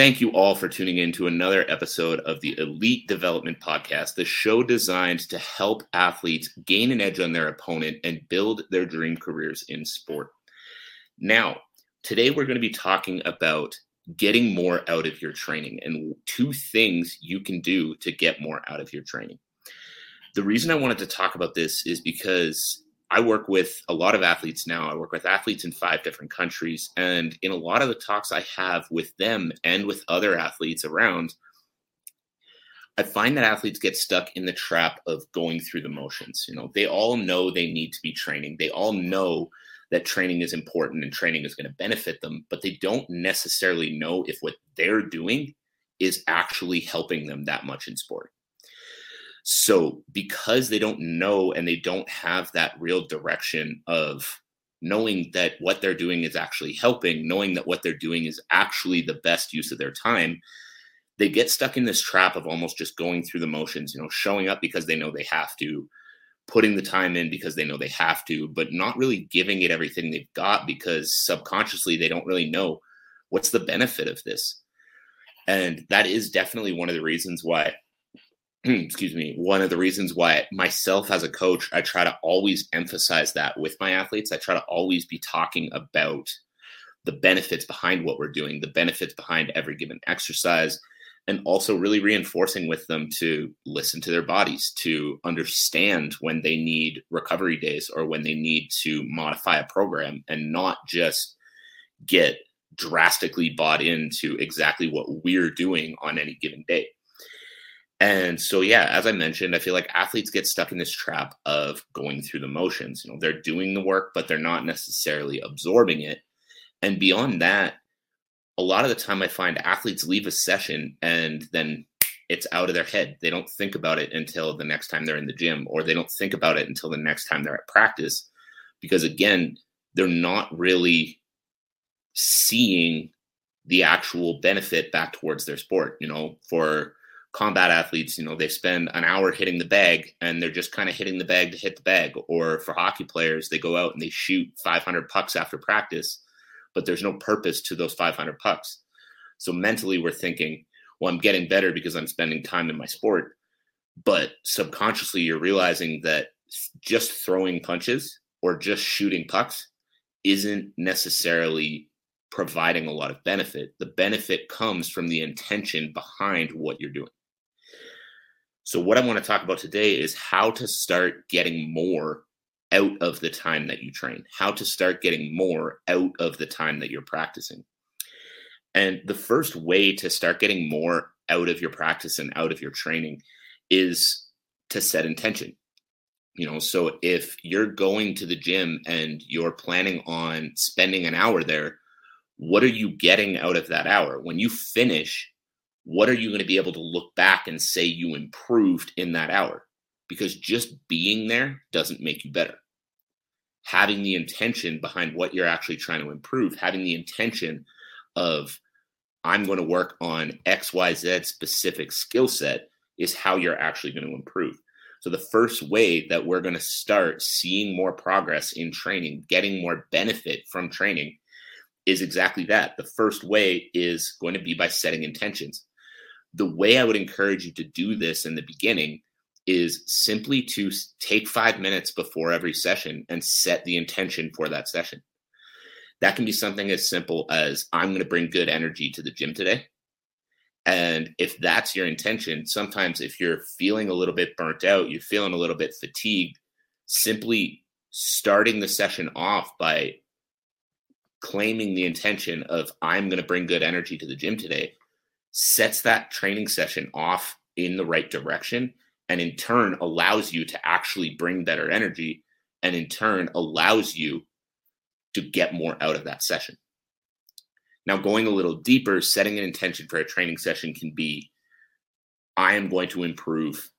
Thank you all for tuning in to another episode of the Elite Development Podcast, the show designed to help athletes gain an edge on their opponent and build their dream careers in sport. Now, today we're going to be talking about getting more out of your training and two things you can do to get more out of your training. The reason I wanted to talk about this is because I work with a lot of athletes now. I work with athletes in five different countries. And in a lot of the talks I have with them and with other athletes around, I find that athletes get stuck in the trap of going through the motions. You know, they all know they need to be training. They all know that training is important and training is going to benefit them, but they don't necessarily know if what they're doing is actually helping them that much in sport. So, because they don't know and they don't have that real direction of knowing that what they're doing is actually helping, knowing that what they're doing is actually the best use of their time, they get stuck in this trap of almost just going through the motions, you know, showing up because they know they have to, putting the time in because they know they have to, but not really giving it everything they've got because subconsciously they don't really know what's the benefit of this. And that is definitely one of the reasons why excuse me, one of the reasons why myself as a coach, I try to always emphasize that with my athletes. I try to always be talking about the benefits behind what we're doing, the benefits behind every given exercise, and also really reinforcing with them to listen to their bodies, to understand when they need recovery days or when they need to modify a program and not just get drastically bought into exactly what we're doing on any given day. And so, yeah, as I mentioned, I feel like athletes get stuck in this trap of going through the motions. You know, they're doing the work, but they're not necessarily absorbing it. And beyond that, a lot of the time I find athletes leave a session and then it's out of their head. They don't think about it until the next time they're in the gym, or they don't think about it until the next time they're at practice. Because again, they're not really seeing the actual benefit back towards their sport. You know, for combat athletes, you know, they spend an hour hitting the bag and they're just kind of hitting the bag to hit the bag. Or for hockey players, they go out and they shoot 500 pucks after practice, but there's no purpose to those 500 pucks. So mentally, we're thinking, well, I'm getting better because I'm spending time in my sport. But subconsciously, you're realizing that just throwing punches or just shooting pucks isn't necessarily providing a lot of benefit. The benefit comes from the intention behind what you're doing. So, what I want to talk about today is how to start getting more out of the time that you train, how to start getting more out of the time that you're practicing. And the first way to start getting more out of your practice and out of your training is to set intention. You know, so if you're going to the gym and you're planning on spending an hour there, what are you getting out of that hour? When you finish, what are you going to be able to look back and say you improved in that hour? Because just being there doesn't make you better. Having the intention behind what you're actually trying to improve, having the intention of, I'm going to work on XYZ specific skill set is how you're actually going to improve. So, the first way that we're going to start seeing more progress in training, getting more benefit from training, is exactly that. The first way is going to be by setting intentions the way I would encourage you to do this in the beginning is simply to take five minutes before every session and set the intention for that session. That can be something as simple as I'm going to bring good energy to the gym today. And if that's your intention, sometimes if you're feeling a little bit burnt out, you're feeling a little bit fatigued, simply starting the session off by claiming the intention of I'm going to bring good energy to the gym today sets that training session off in the right direction and in turn allows you to actually bring better energy and in turn allows you to get more out of that session. Now, going a little deeper, setting an intention for a training session can be I am going to improve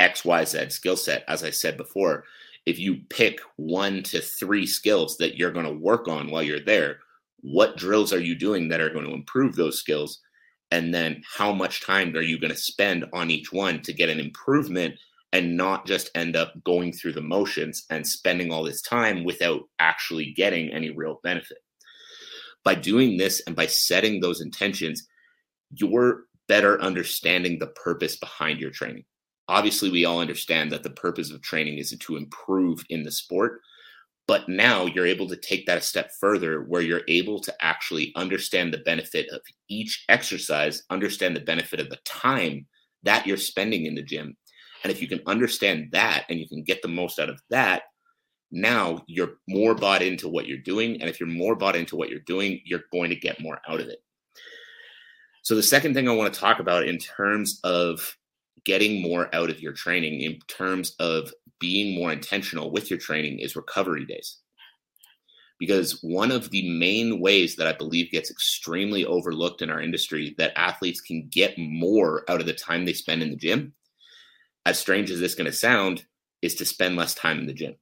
XYZ skill set. As I said before, if you pick one to three skills that you're going to work on while you're there, what drills are you doing that are going to improve those skills? And then how much time are you going to spend on each one to get an improvement and not just end up going through the motions and spending all this time without actually getting any real benefit? By doing this and by setting those intentions, you're better understanding the purpose behind your training obviously we all understand that the purpose of training is to improve in the sport but now you're able to take that a step further where you're able to actually understand the benefit of each exercise understand the benefit of the time that you're spending in the gym. And if you can understand that and you can get the most out of that now you're more bought into what you're doing. And if you're more bought into what you're doing you're going to get more out of it. So the second thing i want to talk about in terms of getting more out of your training in terms of being more intentional with your training is recovery days. Because one of the main ways that I believe gets extremely overlooked in our industry that athletes can get more out of the time they spend in the gym, as strange as this is going to sound, is to spend less time in the gym.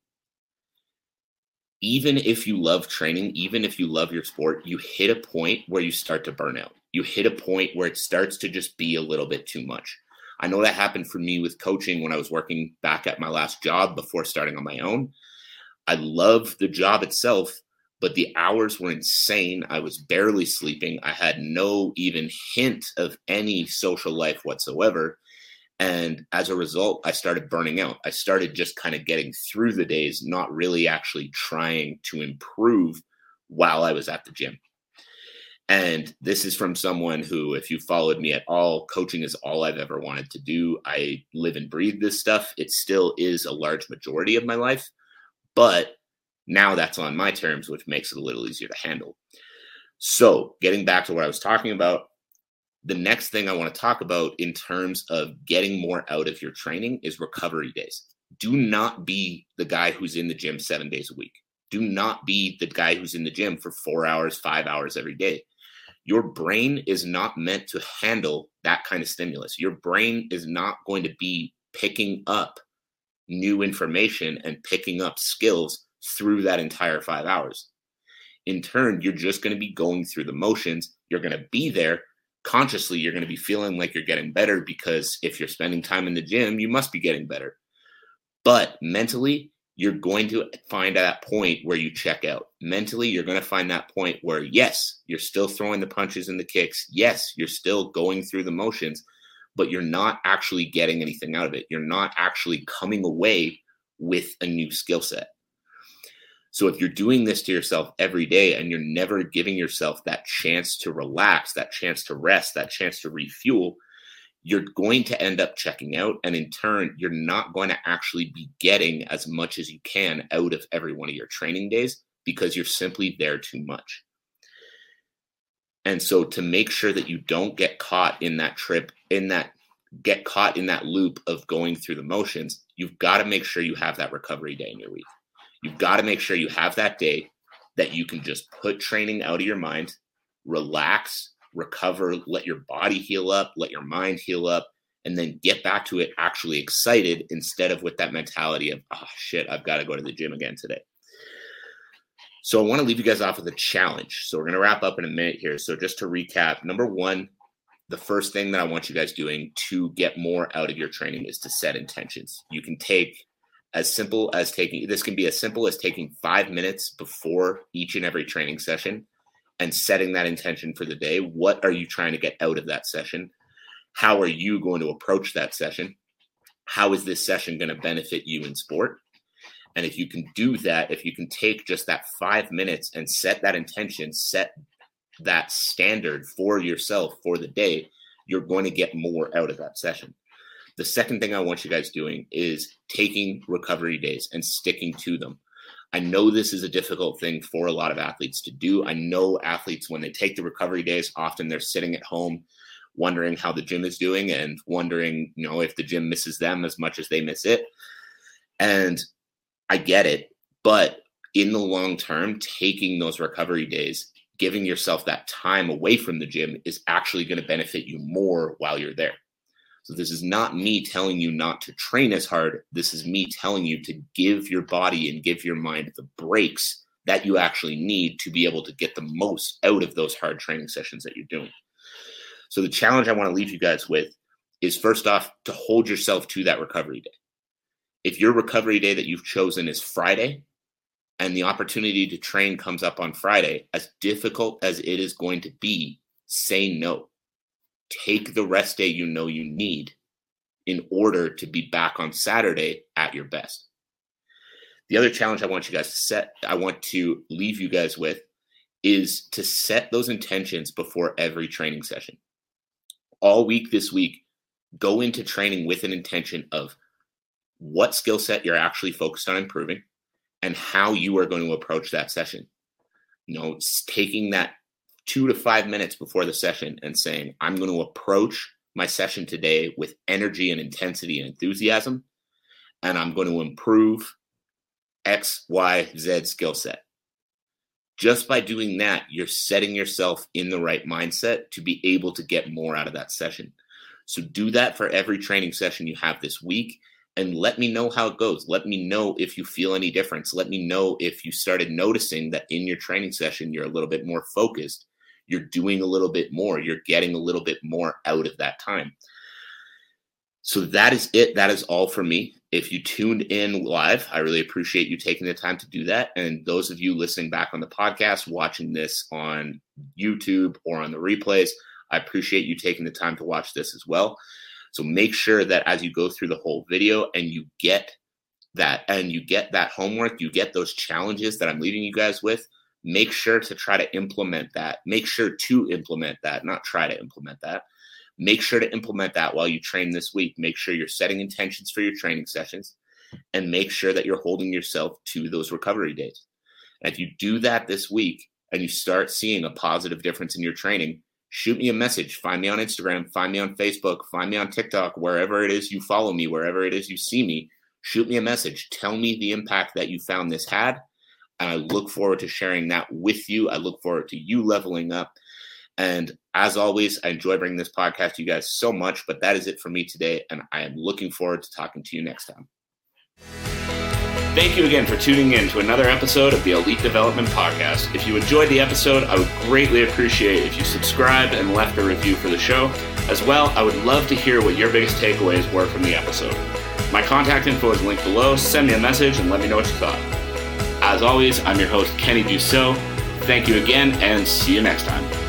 Even if you love training, even if you love your sport, you hit a point where you start to burn out. You hit a point where it starts to just be a little bit too much I know that happened for me with coaching when I was working back at my last job before starting on my own. I love the job itself, but the hours were insane. I was barely sleeping. I had no even hint of any social life whatsoever. And as a result, I started burning out. I started just kind of getting through the days, not really actually trying to improve while I was at the gym. And this is from someone who, if you followed me at all, coaching is all I've ever wanted to do. I live and breathe this stuff. It still is a large majority of my life, but now that's on my terms, which makes it a little easier to handle. So, getting back to what I was talking about, the next thing I want to talk about in terms of getting more out of your training is recovery days. Do not be the guy who's in the gym seven days a week. Do not be the guy who's in the gym for four hours, five hours every day your brain is not meant to handle that kind of stimulus. Your brain is not going to be picking up new information and picking up skills through that entire five hours. In turn, you're just going to be going through the motions. You're going to be there consciously. You're going to be feeling like you're getting better because if you're spending time in the gym, you must be getting better. But mentally, you're going to find that point where you check out. Mentally, you're going to find that point where, yes, you're still throwing the punches and the kicks. Yes, you're still going through the motions, but you're not actually getting anything out of it. You're not actually coming away with a new skill set. So if you're doing this to yourself every day and you're never giving yourself that chance to relax, that chance to rest, that chance to refuel, you're going to end up checking out. And in turn, you're not going to actually be getting as much as you can out of every one of your training days because you're simply there too much. And so to make sure that you don't get caught in that trip, in that get caught in that loop of going through the motions, you've got to make sure you have that recovery day in your week. You've got to make sure you have that day that you can just put training out of your mind, relax, recover, let your body heal up, let your mind heal up, and then get back to it actually excited instead of with that mentality of, oh shit, I've got to go to the gym again today. So I want to leave you guys off with a challenge. So we're going to wrap up in a minute here. So just to recap, number one, the first thing that I want you guys doing to get more out of your training is to set intentions. You can take as simple as taking this can be as simple as taking five minutes before each and every training session and setting that intention for the day. What are you trying to get out of that session? How are you going to approach that session? How is this session going to benefit you in sport? And if you can do that, if you can take just that five minutes and set that intention, set that standard for yourself for the day, you're going to get more out of that session. The second thing I want you guys doing is taking recovery days and sticking to them. I know this is a difficult thing for a lot of athletes to do. I know athletes, when they take the recovery days, often they're sitting at home wondering how the gym is doing and wondering, you know, if the gym misses them as much as they miss it. And I get it. But in the long term, taking those recovery days, giving yourself that time away from the gym is actually going to benefit you more while you're there. So this is not me telling you not to train as hard. This is me telling you to give your body and give your mind the breaks that you actually need to be able to get the most out of those hard training sessions that you're doing. So the challenge I want to leave you guys with is first off to hold yourself to that recovery day. If your recovery day that you've chosen is Friday and the opportunity to train comes up on Friday, as difficult as it is going to be, say no take the rest day you know you need in order to be back on Saturday at your best. The other challenge I want you guys to set, I want to leave you guys with, is to set those intentions before every training session. All week this week, go into training with an intention of what skill set you're actually focused on improving and how you are going to approach that session. You know, taking that two to five minutes before the session and saying, I'm going to approach my session today with energy and intensity and enthusiasm, and I'm going to improve X, Y, Z skill set. Just by doing that, you're setting yourself in the right mindset to be able to get more out of that session. So do that for every training session you have this week and let me know how it goes. Let me know if you feel any difference. Let me know if you started noticing that in your training session you're a little bit more focused you're doing a little bit more, you're getting a little bit more out of that time. So that is it. That is all for me. If you tuned in live, I really appreciate you taking the time to do that. And those of you listening back on the podcast, watching this on YouTube or on the replays, I appreciate you taking the time to watch this as well. So make sure that as you go through the whole video and you get that and you get that homework, you get those challenges that I'm leaving you guys with, make sure to try to implement that. Make sure to implement that, not try to implement that. Make sure to implement that while you train this week. Make sure you're setting intentions for your training sessions and make sure that you're holding yourself to those recovery days. And if you do that this week and you start seeing a positive difference in your training, shoot me a message. Find me on Instagram, find me on Facebook, find me on TikTok, wherever it is you follow me, wherever it is you see me. Shoot me a message. Tell me the impact that you found this had and I look forward to sharing that with you. I look forward to you leveling up. And as always, I enjoy bringing this podcast to you guys so much, but that is it for me today. And I am looking forward to talking to you next time. Thank you again for tuning in to another episode of the Elite Development Podcast. If you enjoyed the episode, I would greatly appreciate if you subscribed and left a review for the show. As well, I would love to hear what your biggest takeaways were from the episode. My contact info is linked below. Send me a message and let me know what you thought. As always, I'm your host, Kenny Dussault. Thank you again, and see you next time.